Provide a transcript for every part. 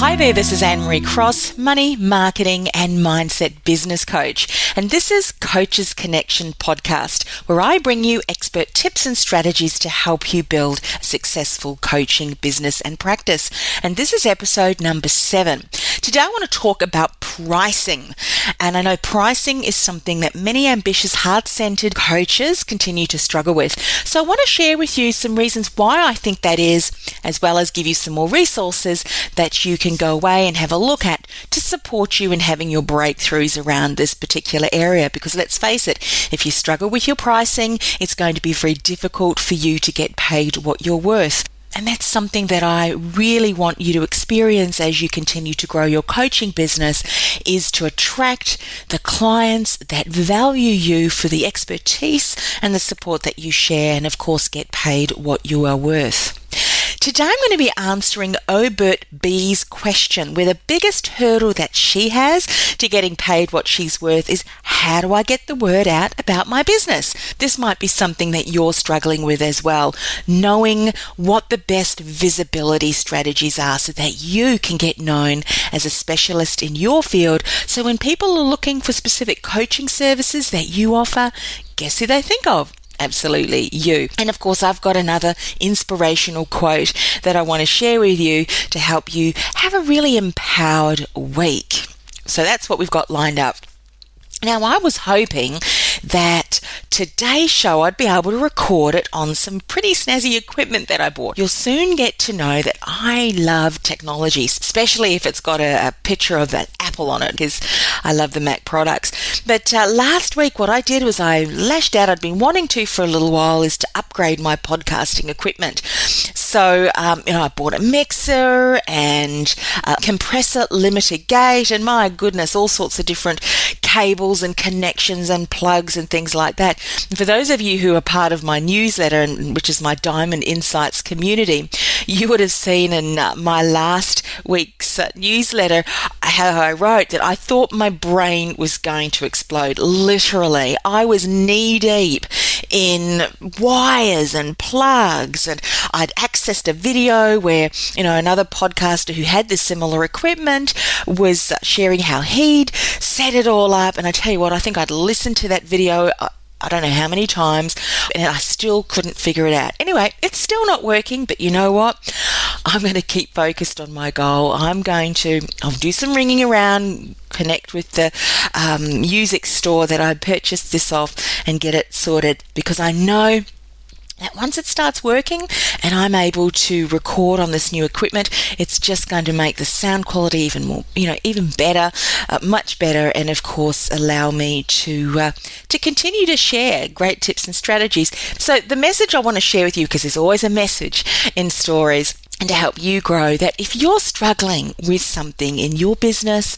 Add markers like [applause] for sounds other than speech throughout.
Hi there, this is Anne Marie Cross, money, marketing, and mindset business coach. And this is Coaches Connection podcast, where I bring you expert tips and strategies to help you build a successful coaching business and practice. And this is episode number seven. Today I want to talk about pricing. And I know pricing is something that many ambitious, heart centered coaches continue to struggle with. So I want to share with you some reasons why I think that is, as well as give you some more resources that you can go away and have a look at to support you in having your breakthroughs around this particular area. Because let's face it, if you struggle with your pricing, it's going to be very difficult for you to get paid what you're worth. And that's something that I really want you to experience as you continue to grow your coaching business is to attract the clients that value you for the expertise and the support that you share and of course get paid what you are worth. Today I'm going to be answering Obert B's question where the biggest hurdle that she has to getting paid what she's worth is how do I get the word out about my business? This might be something that you're struggling with as well, knowing what the best visibility strategies are so that you can get known as a specialist in your field. So when people are looking for specific coaching services that you offer, guess who they think of? Absolutely you. And of course, I've got another inspirational quote that I want to share with you to help you have a really empowered week. So that's what we've got lined up. Now, I was hoping that today's show I'd be able to record it on some pretty snazzy equipment that I bought. You'll soon get to know that I love technology, especially if it's got a, a picture of an Apple on it, because I love the Mac products. But uh, last week, what I did was I lashed out. I'd been wanting to for a little while is to upgrade my podcasting equipment. So, um, you know, I bought a mixer and a compressor limiter gate, and my goodness, all sorts of different cables and connections and plugs and things like that. And for those of you who are part of my newsletter, which is my Diamond Insights community, you would have seen in uh, my last week's uh, newsletter how I wrote that I thought my brain was going to explode. Literally, I was knee deep in wires and plugs, and I'd accessed a video where you know another podcaster who had this similar equipment was sharing how he'd set it all up. And I tell you what, I think I'd listened to that video. I don't know how many times, and I still couldn't figure it out. Anyway, it's still not working, but you know what? I'm going to keep focused on my goal. I'm going to, I'll do some ringing around, connect with the um, music store that I purchased this off, and get it sorted because I know that once it starts working and I'm able to record on this new equipment, it's just going to make the sound quality even more, you know, even better, uh, much better, and of course allow me to uh, to continue to share great tips and strategies. So the message I want to share with you, because there's always a message in stories, and to help you grow that if you're struggling with something in your business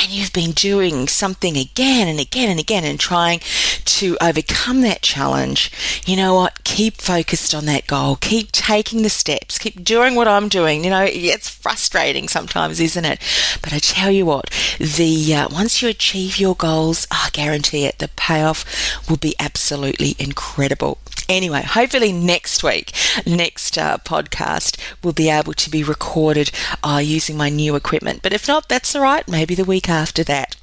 and you've been doing something again and again and again and trying to overcome that challenge, you know what? Keep focused on that goal. Keep taking the steps. Keep doing what I'm doing. You know, it's frustrating sometimes, isn't it? But I tell you what, the uh, once you achieve your goals, I guarantee it, the payoff will be absolutely incredible. Anyway, hopefully next week, next uh, podcast will be able to be recorded uh, using my new equipment. But if not, that's all right. Maybe the week after that.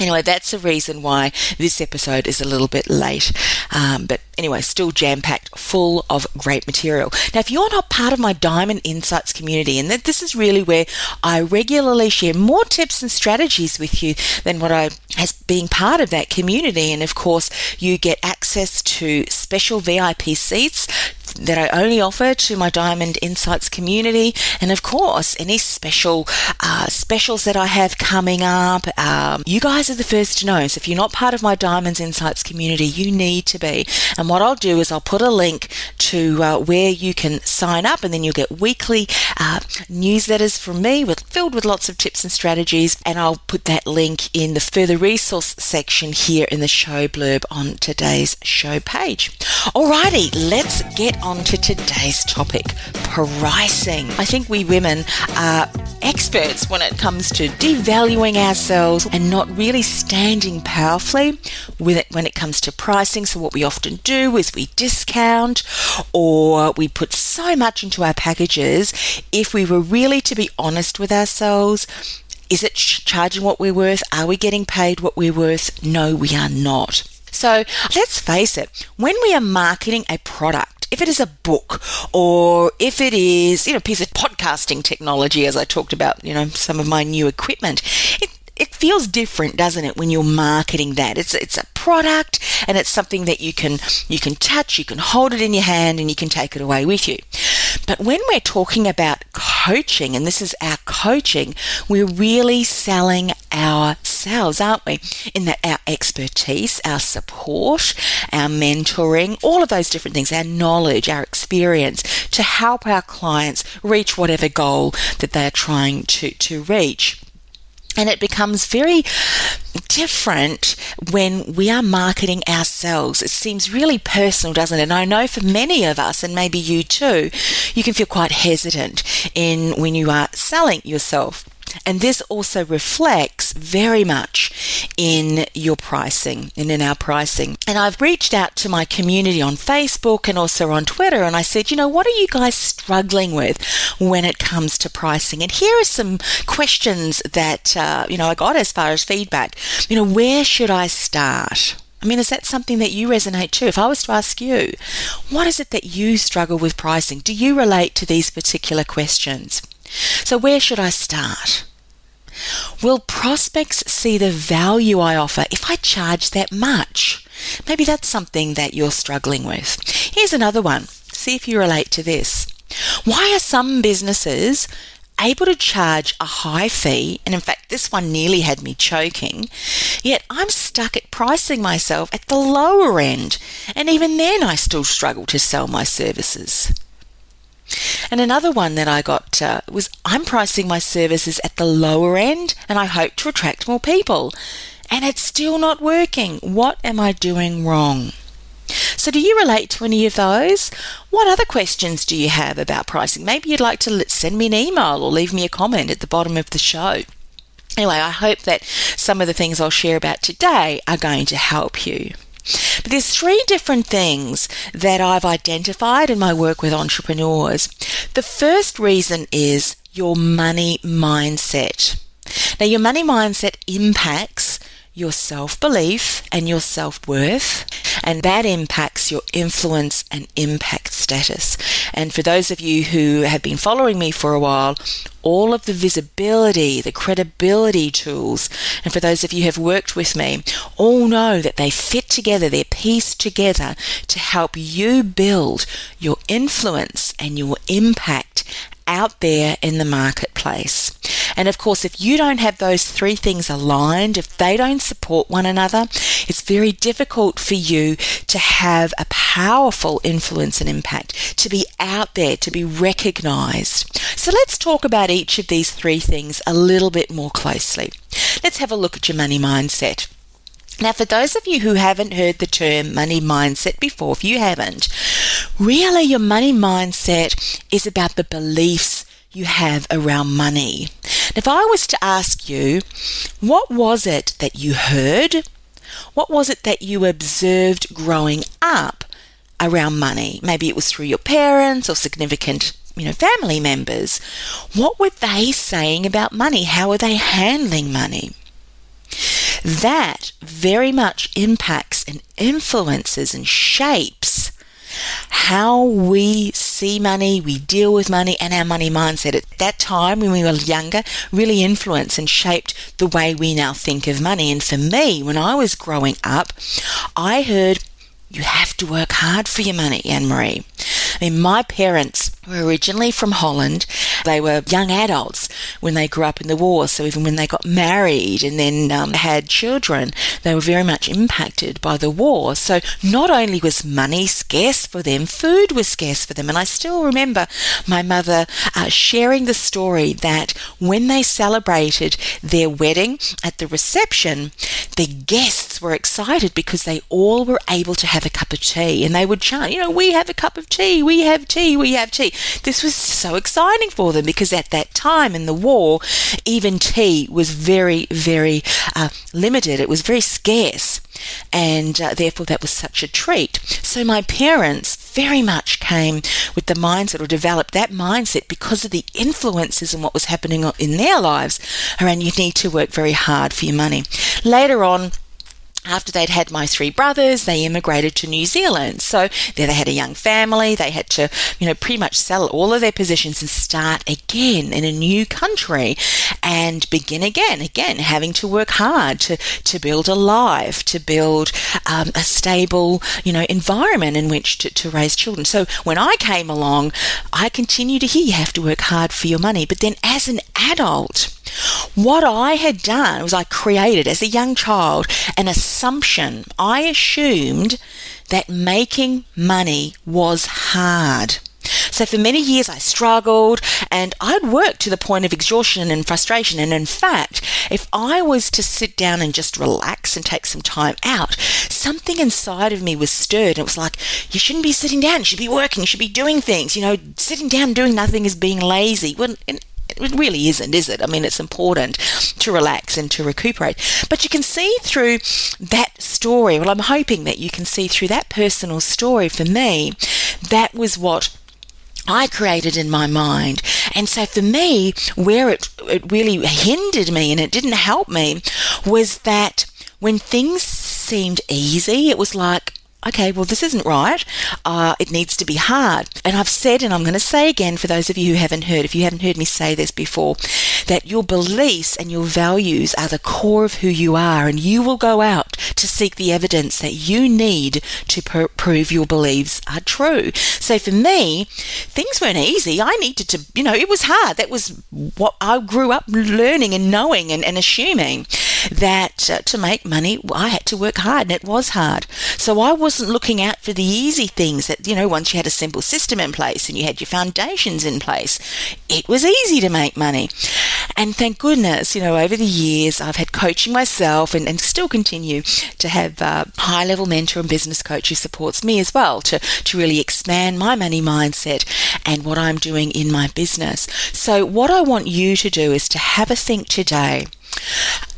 Anyway, that's the reason why this episode is a little bit late. Um, but anyway, still jam packed, full of great material. Now, if you're not part of my Diamond Insights community, and this is really where I regularly share more tips and strategies with you than what I as being part of that community. And of course, you get access to special VIP seats that I only offer to my Diamond Insights community, and of course, any special uh, specials that I have coming up. Um, you guys are the first to know. So if you're not part of my Diamonds Insights community, you need to be. And what I'll do is I'll put a link to uh, where you can sign up, and then you'll get weekly uh, newsletters from me with filled with lots of tips and strategies. And I'll put that link in the further resource section here in the show blurb on today's show page. Alrighty, let's get on to today's topic pricing. I think we women are experts when it comes to devaluing ourselves and not really standing powerfully with it when it comes to pricing. So, what we often do is we discount or we put so much into our packages. If we were really to be honest with ourselves, is it charging what we're worth? Are we getting paid what we're worth? No, we are not. So let's face it, when we are marketing a product, if it is a book or if it is, you know, a piece of podcasting technology, as I talked about, you know, some of my new equipment, it, it feels different, doesn't it, when you're marketing that? It's it's a product and it's something that you can you can touch, you can hold it in your hand and you can take it away with you. But when we're talking about coaching, and this is our coaching, we're really selling ourselves, aren't we? In that our expertise, our support, our mentoring, all of those different things, our knowledge, our experience to help our clients reach whatever goal that they're trying to, to reach. And it becomes very different when we are marketing ourselves. It seems really personal, doesn't it? And I know for many of us, and maybe you too, you can feel quite hesitant in when you are selling yourself. And this also reflects very much in your pricing and in our pricing. And I've reached out to my community on Facebook and also on Twitter, and I said, you know, what are you guys struggling with when it comes to pricing? And here are some questions that, uh, you know, I got as far as feedback. You know, where should I start? I mean, is that something that you resonate to? If I was to ask you, what is it that you struggle with pricing? Do you relate to these particular questions? So, where should I start? Will prospects see the value I offer if I charge that much? Maybe that's something that you're struggling with. Here's another one. See if you relate to this. Why are some businesses able to charge a high fee, and in fact, this one nearly had me choking, yet I'm stuck at pricing myself at the lower end, and even then I still struggle to sell my services. And another one that I got uh, was I'm pricing my services at the lower end and I hope to attract more people. And it's still not working. What am I doing wrong? So, do you relate to any of those? What other questions do you have about pricing? Maybe you'd like to send me an email or leave me a comment at the bottom of the show. Anyway, I hope that some of the things I'll share about today are going to help you. But there's three different things that I've identified in my work with entrepreneurs. The first reason is your money mindset. Now, your money mindset impacts your self belief and your self worth, and that impacts your influence and impact status. And for those of you who have been following me for a while, all of the visibility, the credibility tools, and for those of you who have worked with me, all know that they fit together, they're pieced together to help you build your influence and your impact out there in the marketplace. And of course, if you don't have those three things aligned, if they don't support one another, it's very difficult for you to have a powerful influence and impact, to be out there, to be recognized. So let's talk about each of these three things a little bit more closely. Let's have a look at your money mindset. Now, for those of you who haven't heard the term money mindset before, if you haven't, really your money mindset is about the beliefs you have around money. If I was to ask you, what was it that you heard? What was it that you observed growing up around money? Maybe it was through your parents or significant you know family members what were they saying about money how were they handling money that very much impacts and influences and shapes how we see money, we deal with money, and our money mindset at that time when we were younger really influenced and shaped the way we now think of money. And for me, when I was growing up, I heard you have to work hard for your money, Anne Marie. I mean, my parents were originally from Holland. They were young adults when they grew up in the war. So even when they got married and then um, had children, they were very much impacted by the war. So not only was money scarce for them, food was scarce for them. And I still remember my mother uh, sharing the story that when they celebrated their wedding at the reception, the guests were excited because they all were able to have a cup of tea and they would chant, you know, we have a cup of tea, we have tea, we have tea. This was so exciting for them because at that time in the war, even tea was very, very uh, limited. It was very scarce, and uh, therefore that was such a treat. So my parents very much came with the mindset or developed that mindset because of the influences and what was happening in their lives around you need to work very hard for your money. Later on, after they'd had my three brothers, they immigrated to New Zealand. So there they had a young family. They had to, you know, pretty much sell all of their positions and start again in a new country and begin again, again, having to work hard to, to build a life, to build um, a stable, you know, environment in which to, to raise children. So when I came along, I continue to hear you have to work hard for your money. But then as an adult, what I had done was I created, as a young child, an assumption. I assumed that making money was hard. So for many years I struggled and I'd worked to the point of exhaustion and frustration. And in fact, if I was to sit down and just relax and take some time out, something inside of me was stirred. It was like, you shouldn't be sitting down, you should be working, you should be doing things. You know, sitting down doing nothing is being lazy. Well, it really isn't, is it? I mean, it's important to relax and to recuperate. But you can see through that story, well, I'm hoping that you can see through that personal story for me, that was what I created in my mind. And so for me, where it, it really hindered me and it didn't help me was that when things seemed easy, it was like, okay, well, this isn't right. Uh, it needs to be hard. And I've said, and I'm going to say again for those of you who haven't heard, if you haven't heard me say this before, that your beliefs and your values are the core of who you are, and you will go out to seek the evidence that you need to pr- prove your beliefs are true. So for me, things weren't easy. I needed to, you know, it was hard. That was what I grew up learning and knowing and, and assuming that uh, to make money, I had to work hard, and it was hard. So I wasn't looking out for the easy things that, you know, once you had a simple system in place and you had your foundations in place, it was easy to make money. And thank goodness, you know, over the years, I've had coaching myself and, and still continue to have a high level mentor and business coach who supports me as well to, to really expand my money mindset and what I'm doing in my business. So, what I want you to do is to have a think today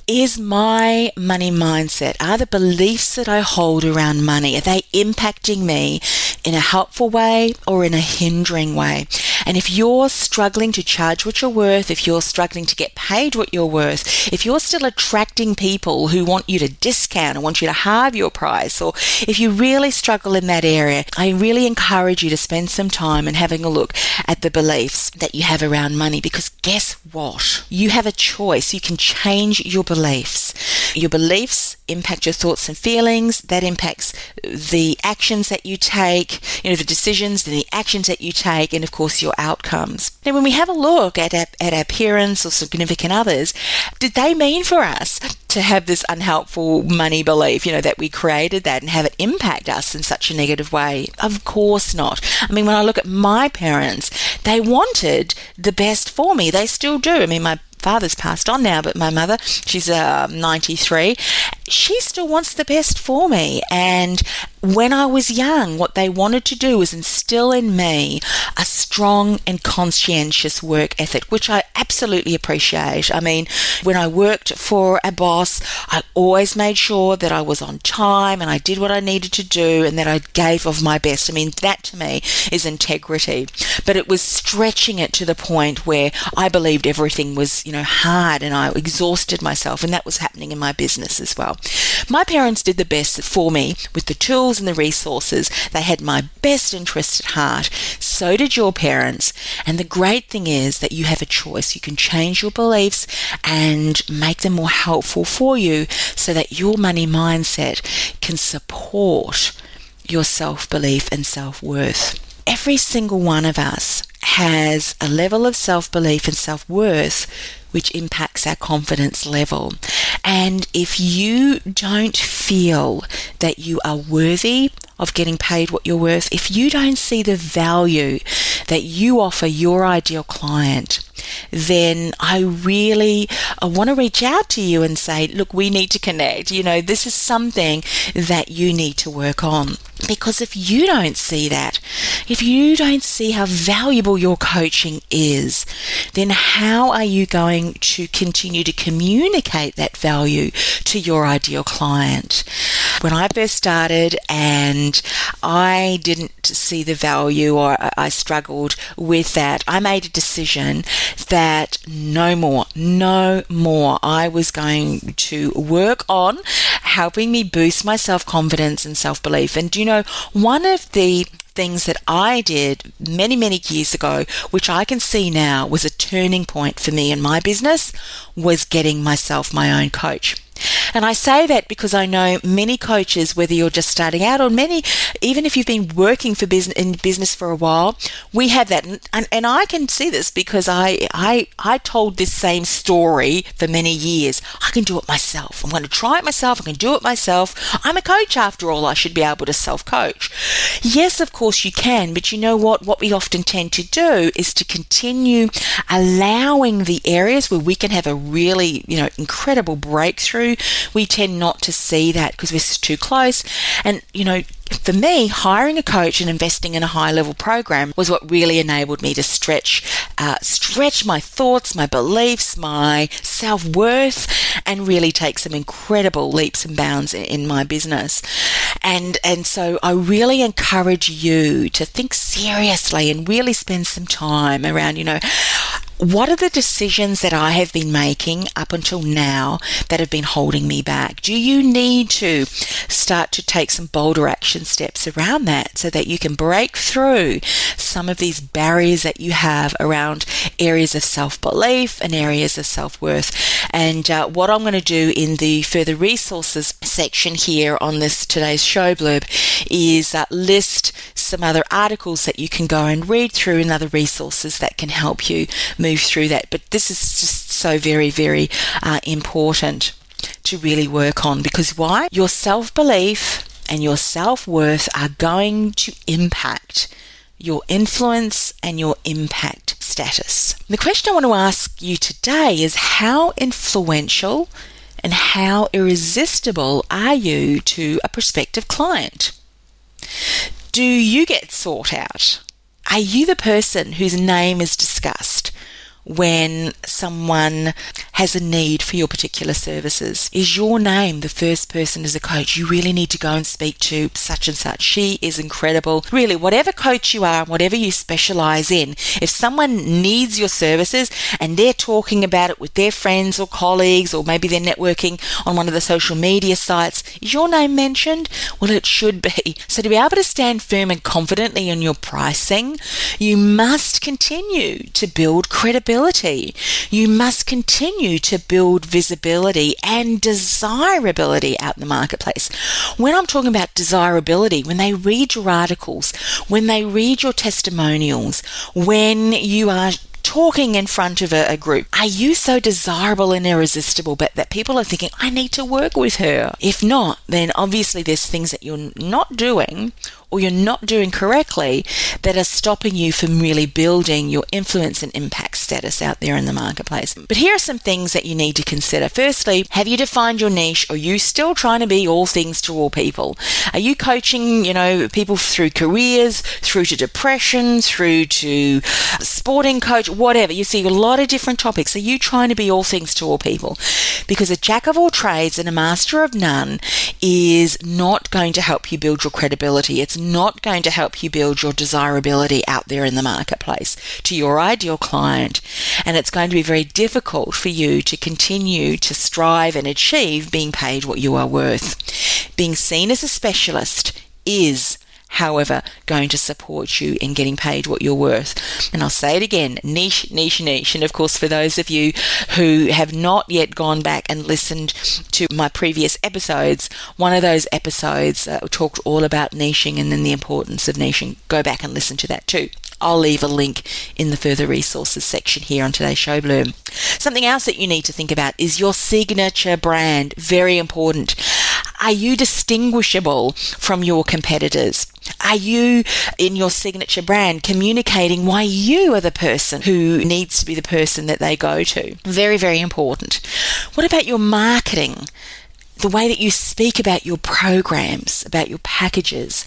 is my money mindset, are the beliefs that I hold around money, are they impacting me in a helpful way or in a hindering way? And if you're struggling to charge what you're worth, if you're struggling to get paid what you're worth, if you're still attracting people who want you to discount and want you to halve your price, or if you really struggle in that area, I really encourage you to spend some time and having a look at the beliefs that you have around money because guess what? You have a choice. You can change your beliefs. Your beliefs impact your thoughts and feelings. That impacts the actions that you take, you know, the decisions and the actions that you take, and of course your outcomes. Now, when we have a look at our, at our parents or significant others, did they mean for us to have this unhelpful money belief, you know, that we created that and have it impact us in such a negative way? Of course not. I mean, when I look at my parents, they wanted the best for me. They still do. I mean, my father's passed on now, but my mother, she's uh, 93, she still wants the best for me. And when I was young, what they wanted to do was instill in me a strong and conscientious work ethic, which I absolutely appreciate. I mean, when I worked for a boss, I always made sure that I was on time and I did what I needed to do and that I gave of my best. I mean, that to me is integrity. But it was stretching it to the point where I believed everything was, you know, hard and I exhausted myself, and that was happening in my business as well. My parents did the best for me with the tools and the resources. They had my best interest at heart. So did your parents. And the great thing is that you have a choice. You can change your beliefs and make them more helpful for you so that your money mindset can support your self belief and self worth. every single one of us has a level of self belief and self worth which impacts our confidence level. And if you don't feel that you are worthy of getting paid what you're worth, if you don't see the value that you offer your ideal client, then I really I want to reach out to you and say, look, we need to connect. You know, this is something that you need to work on. Because if you don't see that, if you don't see how valuable your coaching is, then how are you going to continue to communicate that value to your ideal client? When I first started and I didn't see the value or I struggled with that, I made a decision that no more, no more. I was going to work on helping me boost my self confidence and self belief. And do you know, one of the things that I did many, many years ago, which I can see now was a turning point for me in my business, was getting myself my own coach. And I say that because I know many coaches, whether you're just starting out or many, even if you've been working for business in business for a while, we have that. And, and I can see this because I, I, I told this same story for many years. I can do it myself. I'm going to try it myself. I can do it myself. I'm a coach after all. I should be able to self coach. Yes, of course you can. But you know what? What we often tend to do is to continue allowing the areas where we can have a really, you know, incredible breakthrough we tend not to see that because we're too close. And, you know, for me, hiring a coach and investing in a high level program was what really enabled me to stretch, uh, stretch my thoughts, my beliefs, my self worth, and really take some incredible leaps and bounds in my business. And and so I really encourage you to think seriously and really spend some time around, you know, what are the decisions that I have been making up until now that have been holding me back? Do you need to start to take some bolder action steps around that so that you can break through some of these barriers that you have around areas of self belief and areas of self worth? And uh, what I'm going to do in the further resources section here on this today's show blurb is uh, list some other articles that you can go and read through and other resources that can help you move through that. But this is just so very, very uh, important to really work on because why? Your self belief and your self worth are going to impact your influence and your impact status. The question I want to ask you today is how influential and how irresistible are you to a prospective client? Do you get sought out? Are you the person whose name is discussed? When someone has a need for your particular services? Is your name the first person as a coach you really need to go and speak to such and such? She is incredible. Really, whatever coach you are, whatever you specialize in, if someone needs your services and they're talking about it with their friends or colleagues, or maybe they're networking on one of the social media sites, is your name mentioned? Well, it should be. So, to be able to stand firm and confidently in your pricing, you must continue to build credibility visibility. You must continue to build visibility and desirability out in the marketplace. When I'm talking about desirability, when they read your articles, when they read your testimonials, when you are talking in front of a, a, group, are you so desirable and irresistible but that people are thinking, I need to work with her? If not, then obviously there's things that you're not doing or you're not doing correctly that are stopping you from really building your influence and impact status out there in the marketplace. But here are some things that you need to consider. Firstly, have you defined your niche? Or are you still trying to be all things to all people? Are you coaching, you know, people through careers, through to depression, through to sporting coach, whatever? You see a lot of different topics. Are you trying to be all things to all people? Because a jack of all trades and a master of none is not going to help you build your credibility. It's not going to help you build your desirability out there in the marketplace to your ideal client. And it's going to be very difficult for you to continue to strive and achieve being paid what you are worth. Being seen as a specialist is however, going to support you in getting paid what you're worth. And I'll say it again niche, niche, niche. And of course, for those of you who have not yet gone back and listened to my previous episodes, one of those episodes uh, talked all about niching and then the importance of niching. Go back and listen to that too. I'll leave a link in the further resources section here on today's show bloom. Something else that you need to think about is your signature brand. Very important. Are you distinguishable from your competitors? Are you in your signature brand communicating why you are the person who needs to be the person that they go to? Very, very important. What about your marketing? The way that you speak about your programs, about your packages,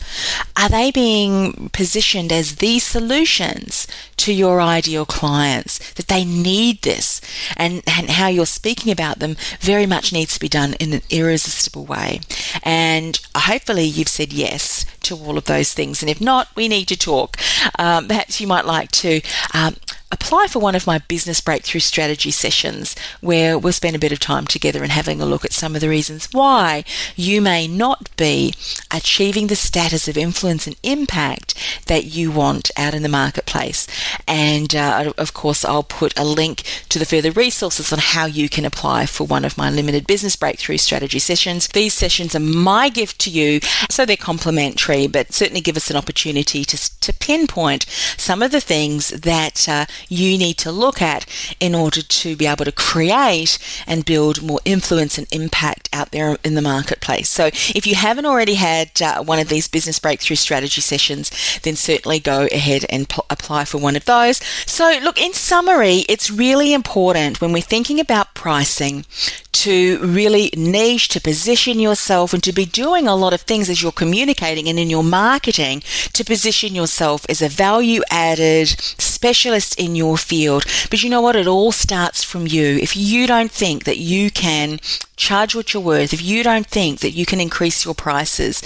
are they being positioned as the solutions to your ideal clients? That they need this, and, and how you're speaking about them very much needs to be done in an irresistible way. And hopefully, you've said yes to all of those things. And if not, we need to talk. Um, perhaps you might like to um, apply for one of my business breakthrough strategy sessions where we'll spend a bit of time together and having a look at some of the reasons why you may not be achieving the status of influence and impact that you want out in the marketplace. And uh, of course, I'll put a link to the further resources on how you can apply for one of my limited business breakthrough strategy sessions. These sessions are my gift to you, so they're complimentary, but certainly give us an opportunity to, to pinpoint some of the things that uh, you need to look at in order to be able to create and build more influence and impact out there in the marketplace. So, if you haven't already had uh, one of these business breakthrough strategy sessions, then certainly go ahead and pl- apply for one of those. So, look, in summary, it's really important when we're thinking about pricing to really niche, to position yourself, and to be doing a lot of things as you're communicating and in your marketing to position yourself as a value added specialist in your field. But you know what? It all starts from you. If you don't think that you can charge what you're worth, if you don't think that you can increase your prices,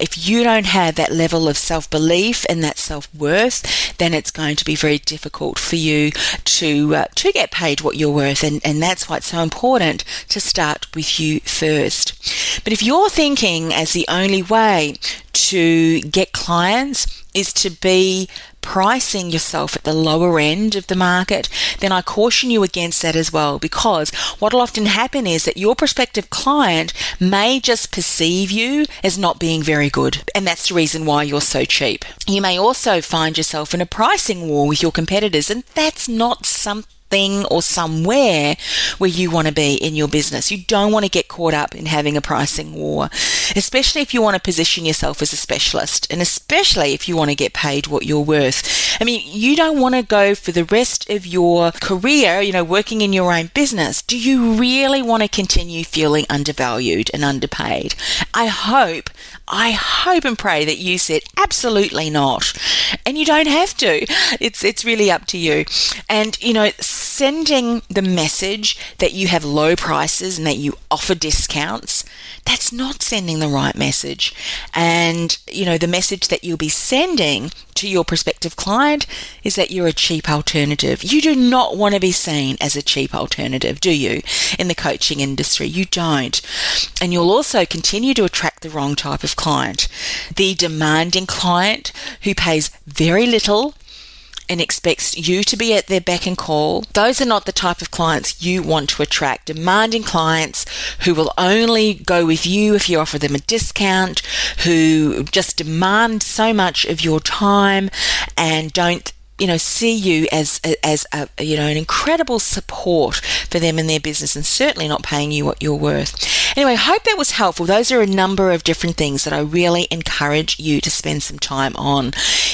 if you don't have that level of self belief and that self worth, then it's going to be very difficult for you to uh, to get paid what you're worth, and and that's why it's so important to start with you first. But if you're thinking as the only way to get clients is to be pricing yourself at the lower end of the market, then I caution you against that as well because what will often happen is that your prospective client may just perceive you as not being very good. And that's the reason why you're so cheap. You may also find yourself in a pricing war with your competitors, and that's not something something or somewhere where you want to be in your business. You don't want to get caught up in having a pricing war, especially if you want to position yourself as a specialist and especially if you want to get paid what you're worth. I mean, you don't want to go for the rest of your career, you know, working in your own business. Do you really want to continue feeling undervalued and underpaid? I hope, I hope and pray that you said absolutely not. And you don't have to. It's it's really up to you. And you know, sending the message that you have low prices and that you offer discounts, that's not sending the right message. And, you know, the message that you'll be sending to your prospective client is that you're a cheap alternative. You do not want to be seen as a cheap alternative, do you, in the coaching industry? You don't. And you'll also continue to attract the wrong type of client the demanding client who pays very little and expects you to be at their beck and call, those are not the type of clients you want to attract. Demanding clients who will only go with you if you offer them a discount, who just demand so much of your time and don't you know see you as as a, you know an incredible support for them and their business and certainly not paying you what you're worth. Anyway hope that was helpful. Those are a number of different things that i really encourage you to spend some time on.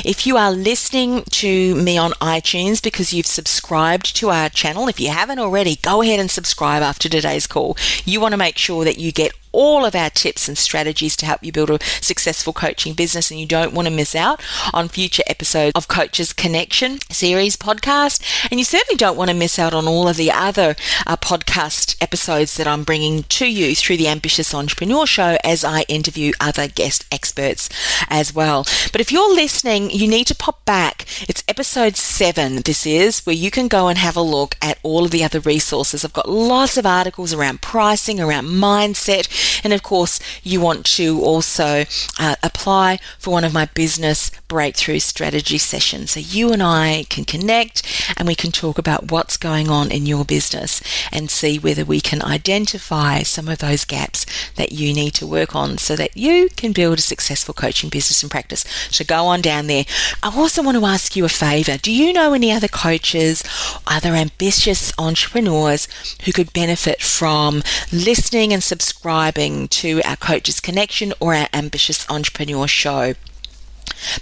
If you are listening to me on itunes because you've subscribed to our channel if you haven't already go ahead and subscribe after today's call. You want to make sure that you get all of our tips and strategies to help you build a successful coaching business and you don't want to miss out on future episodes of Coaches Connection series podcast. And you certainly don't want to miss out on all of the other uh, podcast episodes that I'm bringing to you through the Ambitious Entrepreneur Show as I interview other guest experts as well. But if you're listening, you need to pop back. It's episode seven, this is, where you can go and have a look at all of the other resources. I've got lots of articles around pricing, around mindset And of course, you want to also uh, apply for one of my business breakthrough strategy sessions. So you and I can connect and we can talk about what's going on in your business and see whether we can identify some of those gaps that you need to work on so that you can build a successful coaching business and practice. So go on down there. I also want to ask you a favor. Do you know any other coaches, other ambitious entrepreneurs who could benefit from listening and subscribing to our Coaches Connection or our Ambitious Entrepreneur Show?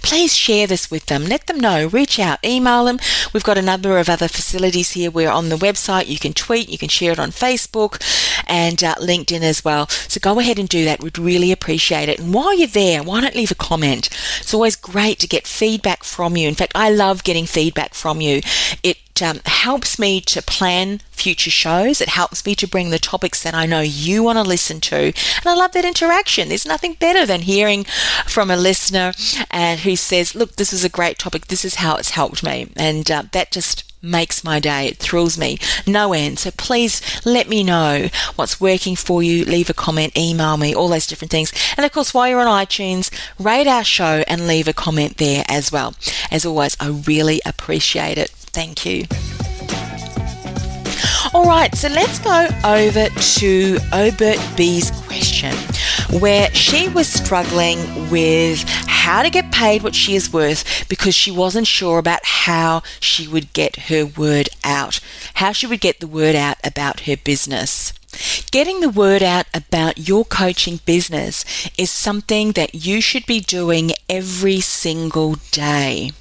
Please share this with them. Let them know. Reach out, email them. We've got a number of other facilities here. We're on the website. You can tweet, you can share it on Facebook and uh, LinkedIn as well. So go ahead and do that. We'd really appreciate it. And while you're there, why not leave a comment? It's always great to get feedback from you. In fact, I love getting feedback from you. It um, helps me to plan future shows. It helps me to bring the topics that I know you want to listen to. And I love that interaction. There's nothing better than hearing from a listener and who says, look, this is a great topic. This is how it's helped me. And uh, that just makes my day. It thrills me no end. So please let me know what's working for you. Leave a comment, email me, all those different things. And of course, while you're on iTunes, rate our show and leave a comment there as well. As always, I really appreciate it. Thank you. All right, so let's go over to Obert B's question, where she was struggling with how to get paid what she is worth because she wasn't sure about how she would get her word out, how she would get the word out about her business. Getting the word out about your coaching business is something that you should be doing every single day.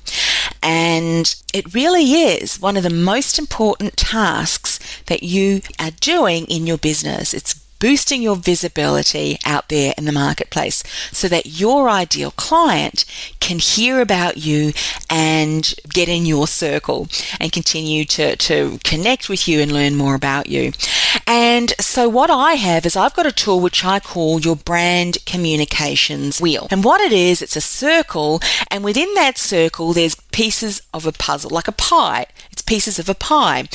And it really is one of the most important tasks that you are doing in your business. It's boosting your visibility out there in the marketplace so that your ideal client can hear about you and get in your circle and continue to, to connect with you and learn more about you. And so, what I have is I've got a tool which I call your brand communications wheel. And what it is, it's a circle, and within that circle, there's pieces of a puzzle, like a pie. It's pieces of a pie.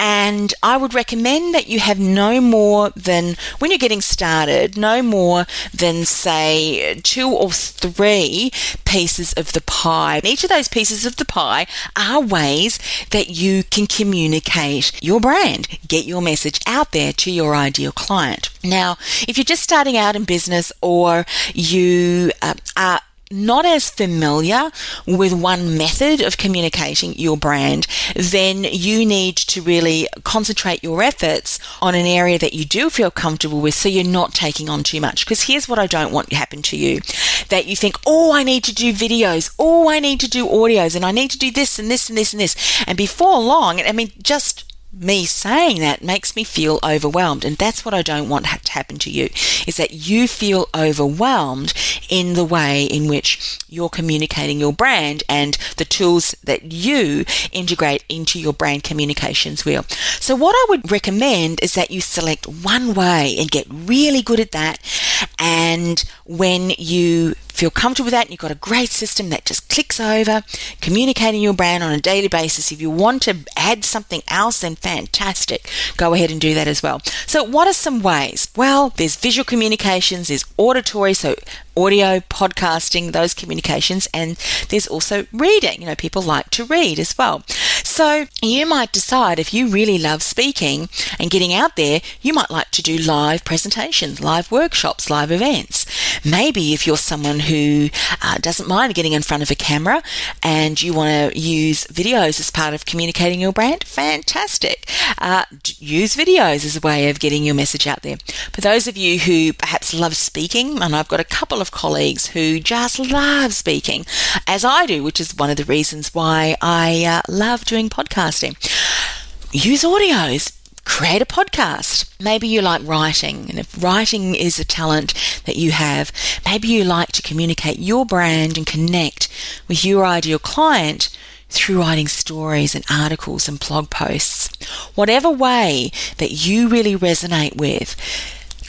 And I would recommend that you have no more than, when you're getting started, no more than, say, two or three pieces of the pie. And each of those pieces of the pie are ways that you can communicate your brand, get your message out there to your ideal client. Now, if you're just starting out in business or you uh, are not as familiar with one method of communicating your brand, then you need to really concentrate your efforts on an area that you do feel comfortable with so you're not taking on too much. Because here's what I don't want to happen to you that you think, oh, I need to do videos, oh, I need to do audios, and I need to do this and this and this and this. And before long, I mean, just me saying that makes me feel overwhelmed and that's what I don't want to happen to you is that you feel overwhelmed in the way in which you're communicating your brand and the tools that you integrate into your brand communications wheel. So what I would recommend is that you select one way and get really good at that and when you feel comfortable with that and you've got a great system that just clicks over, communicating your brand on a daily basis. If you want to add something else, then fantastic. Go ahead and do that as well. So, what are some ways? Well, there's visual communications, there's auditory, so audio, podcasting, those communications, and there's also reading. You know, people like to read as well. So you might decide if you really love speaking and getting out there, you might like to do live presentations, live workshops, live events. Maybe if you're someone who uh, doesn't mind getting in front of a camera and you want to use videos as part of communicating your brand, fantastic. Uh, use videos as a way of getting your message out there. For those of you who perhaps love speaking, and I've got a couple of colleagues who just love speaking, as I do, which is one of the reasons why I uh, love doing podcasting. Use audios create a podcast. Maybe you like writing, and if writing is a talent that you have, maybe you like to communicate your brand and connect with your ideal client through writing stories and articles and blog posts. Whatever way that you really resonate with,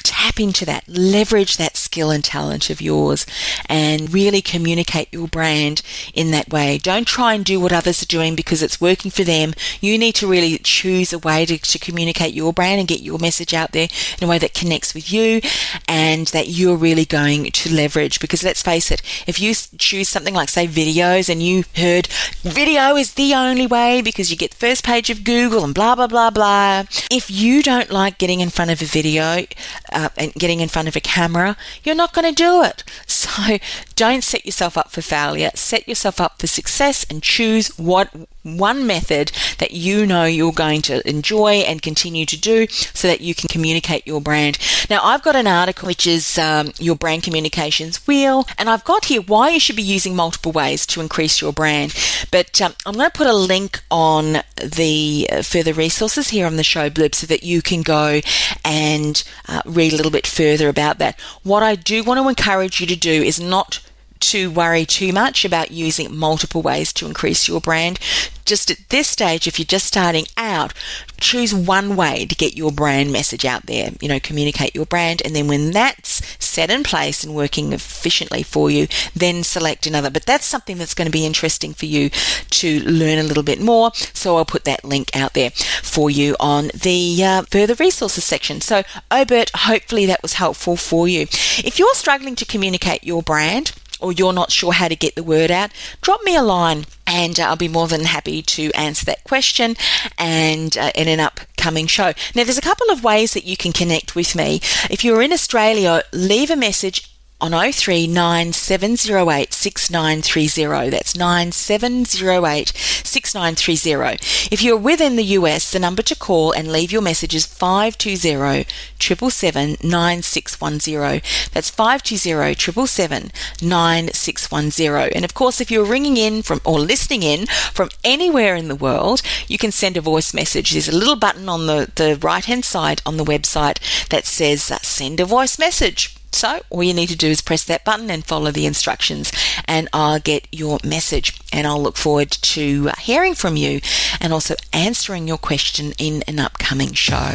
tap into that, leverage that skill and talent of yours and really communicate your brand in that way. Don't try and do what others are doing because it's working for them. You need to really choose a way to, to communicate your brand and get your message out there in a way that connects with you and that you're really going to leverage. Because let's face it, if you choose something like, say, videos and you heard video is the only way because you get the first page of Google and blah, blah, blah, blah. If you don't like getting in front of a video uh, and getting in front of a camera, you're not going to do it. [laughs] So don't set yourself up for failure. Set yourself up for success and choose what one method that you know you're going to enjoy and continue to do so that you can communicate your brand. Now, I've got an article which is um, your brand communications wheel, and I've got here why you should be using multiple ways to increase your brand. But um, I'm going to put a link on the uh, further resources here on the show blurb so that you can go and uh, read a little bit further about that. What I do want to encourage you to do is not to worry too much about using multiple ways to increase your brand. Just at this stage, if you're just starting out, choose one way to get your brand message out there. You know, communicate your brand, and then when that's set in place and working efficiently for you, then select another. But that's something that's going to be interesting for you to learn a little bit more. So I'll put that link out there for you on the uh, further resources section. So, Obert, hopefully that was helpful for you. If you're struggling to communicate your brand, or you're not sure how to get the word out, drop me a line and uh, I'll be more than happy to answer that question and uh, in an upcoming show. Now, there's a couple of ways that you can connect with me. If you're in Australia, leave a message on 039708 6930. That's 9708 6930. If you're within the US, the number to call and leave your message is 520 777 9610. That's 520 777 9610. And of course, if you're ringing in from or listening in from anywhere in the world, you can send a voice message. There's a little button on the, the right hand side on the website that says uh, send a voice message. So, all you need to do is press that button and follow the instructions, and I'll get your message. And I'll look forward to hearing from you and also answering your question in an upcoming show.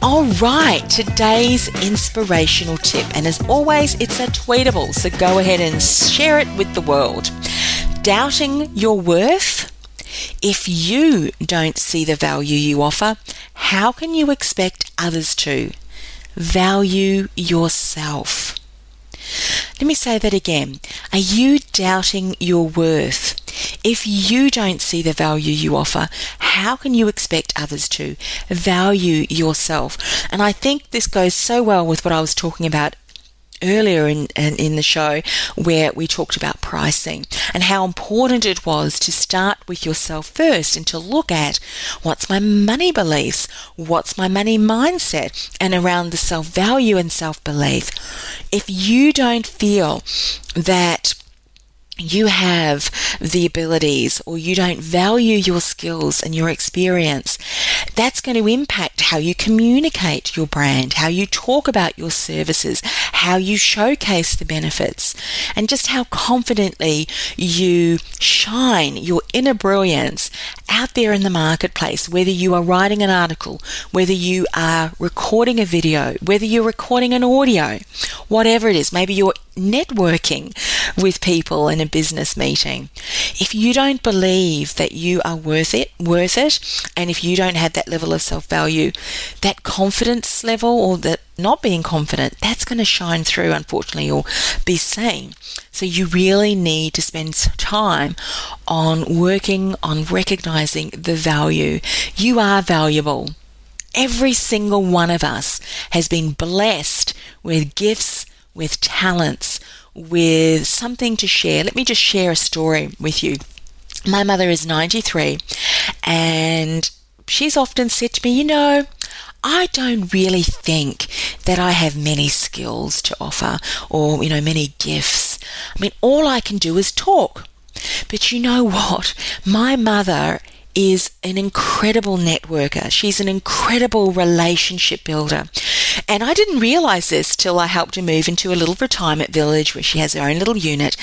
All right, today's inspirational tip, and as always, it's a tweetable, so go ahead and share it with the world. Doubting your worth? If you don't see the value you offer, how can you expect others to? Value yourself. Let me say that again. Are you doubting your worth? If you don't see the value you offer, how can you expect others to value yourself? And I think this goes so well with what I was talking about earlier in, in, the show where we talked about pricing and how important it was to start with yourself first and to look at what's my money beliefs, what's my money mindset, and around the self value and self belief. If you don't feel that you have the abilities or you don't value your skills and your experience, that's going to impact how you communicate your brand, how you talk about your services, how you showcase the benefits, and just how confidently you shine your inner brilliance out there in the marketplace, whether you are writing an article, whether you are recording a video, whether you're recording an audio, whatever it is, maybe you're networking with people in a business meeting. If you don't believe that you are worth it, worth it, and if you don't have that level of self-value, that confidence level or that not being confident, that's going to shine through, unfortunately, or be seen. So you really need to spend time on working on recognizing the value. You are valuable. Every single one of us has been blessed with gifts with talents, with something to share. Let me just share a story with you. My mother is 93 and she's often said to me, you know, I don't really think that I have many skills to offer or, you know, many gifts. I mean, all I can do is talk. But you know [laughs] what? My mother is an incredible networker. She's an incredible relationship builder. And I didn't realize this till I helped her move into a little retirement village where she has her own little unit.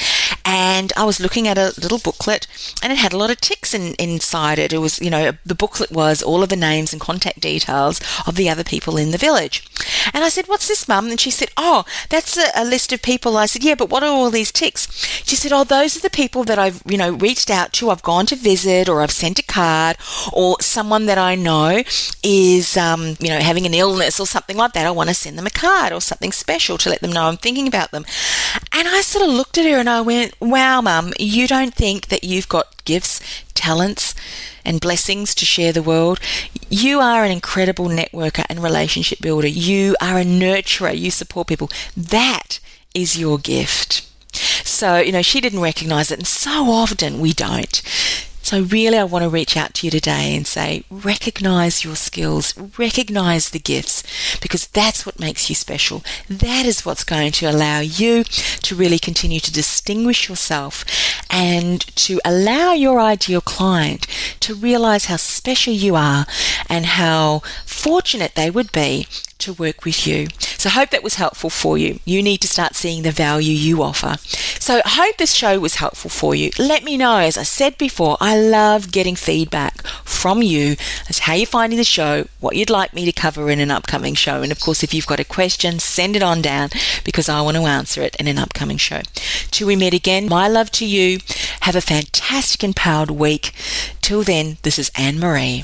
And I was looking at a little booklet and it had a lot of ticks in, inside it. It was, you know, the booklet was all of the names and contact details of the other people in the village. And I said, What's this, Mum? And she said, Oh, that's a, a list of people. I said, Yeah, but what are all these ticks? She said, Oh, those are the people that I've, you know, reached out to. I've gone to visit or I've sent a card or someone that I know is, um, you know, having an illness or something like that. I want to send them a card or something special to let them know I'm thinking about them. And I sort of looked at her and I went, Wow, Mum, you don't think that you've got gifts, talents, and blessings to share the world. You are an incredible networker and relationship builder. You are a nurturer. You support people. That is your gift. So, you know, she didn't recognize it, and so often we don't. So, really, I want to reach out to you today and say, recognize your skills, recognize the gifts, because that's what makes you special. That is what's going to allow you to really continue to distinguish yourself and to allow your ideal client to realize how special you are and how fortunate they would be to work with you. So I hope that was helpful for you. You need to start seeing the value you offer. So I hope this show was helpful for you. Let me know. As I said before, I love getting feedback from you as how you're finding the show, what you'd like me to cover in an upcoming show. And of course, if you've got a question, send it on down because I want to answer it in an upcoming show. Till we meet again, my love to you. Have a fantastic empowered week. Till then, this is Anne Marie.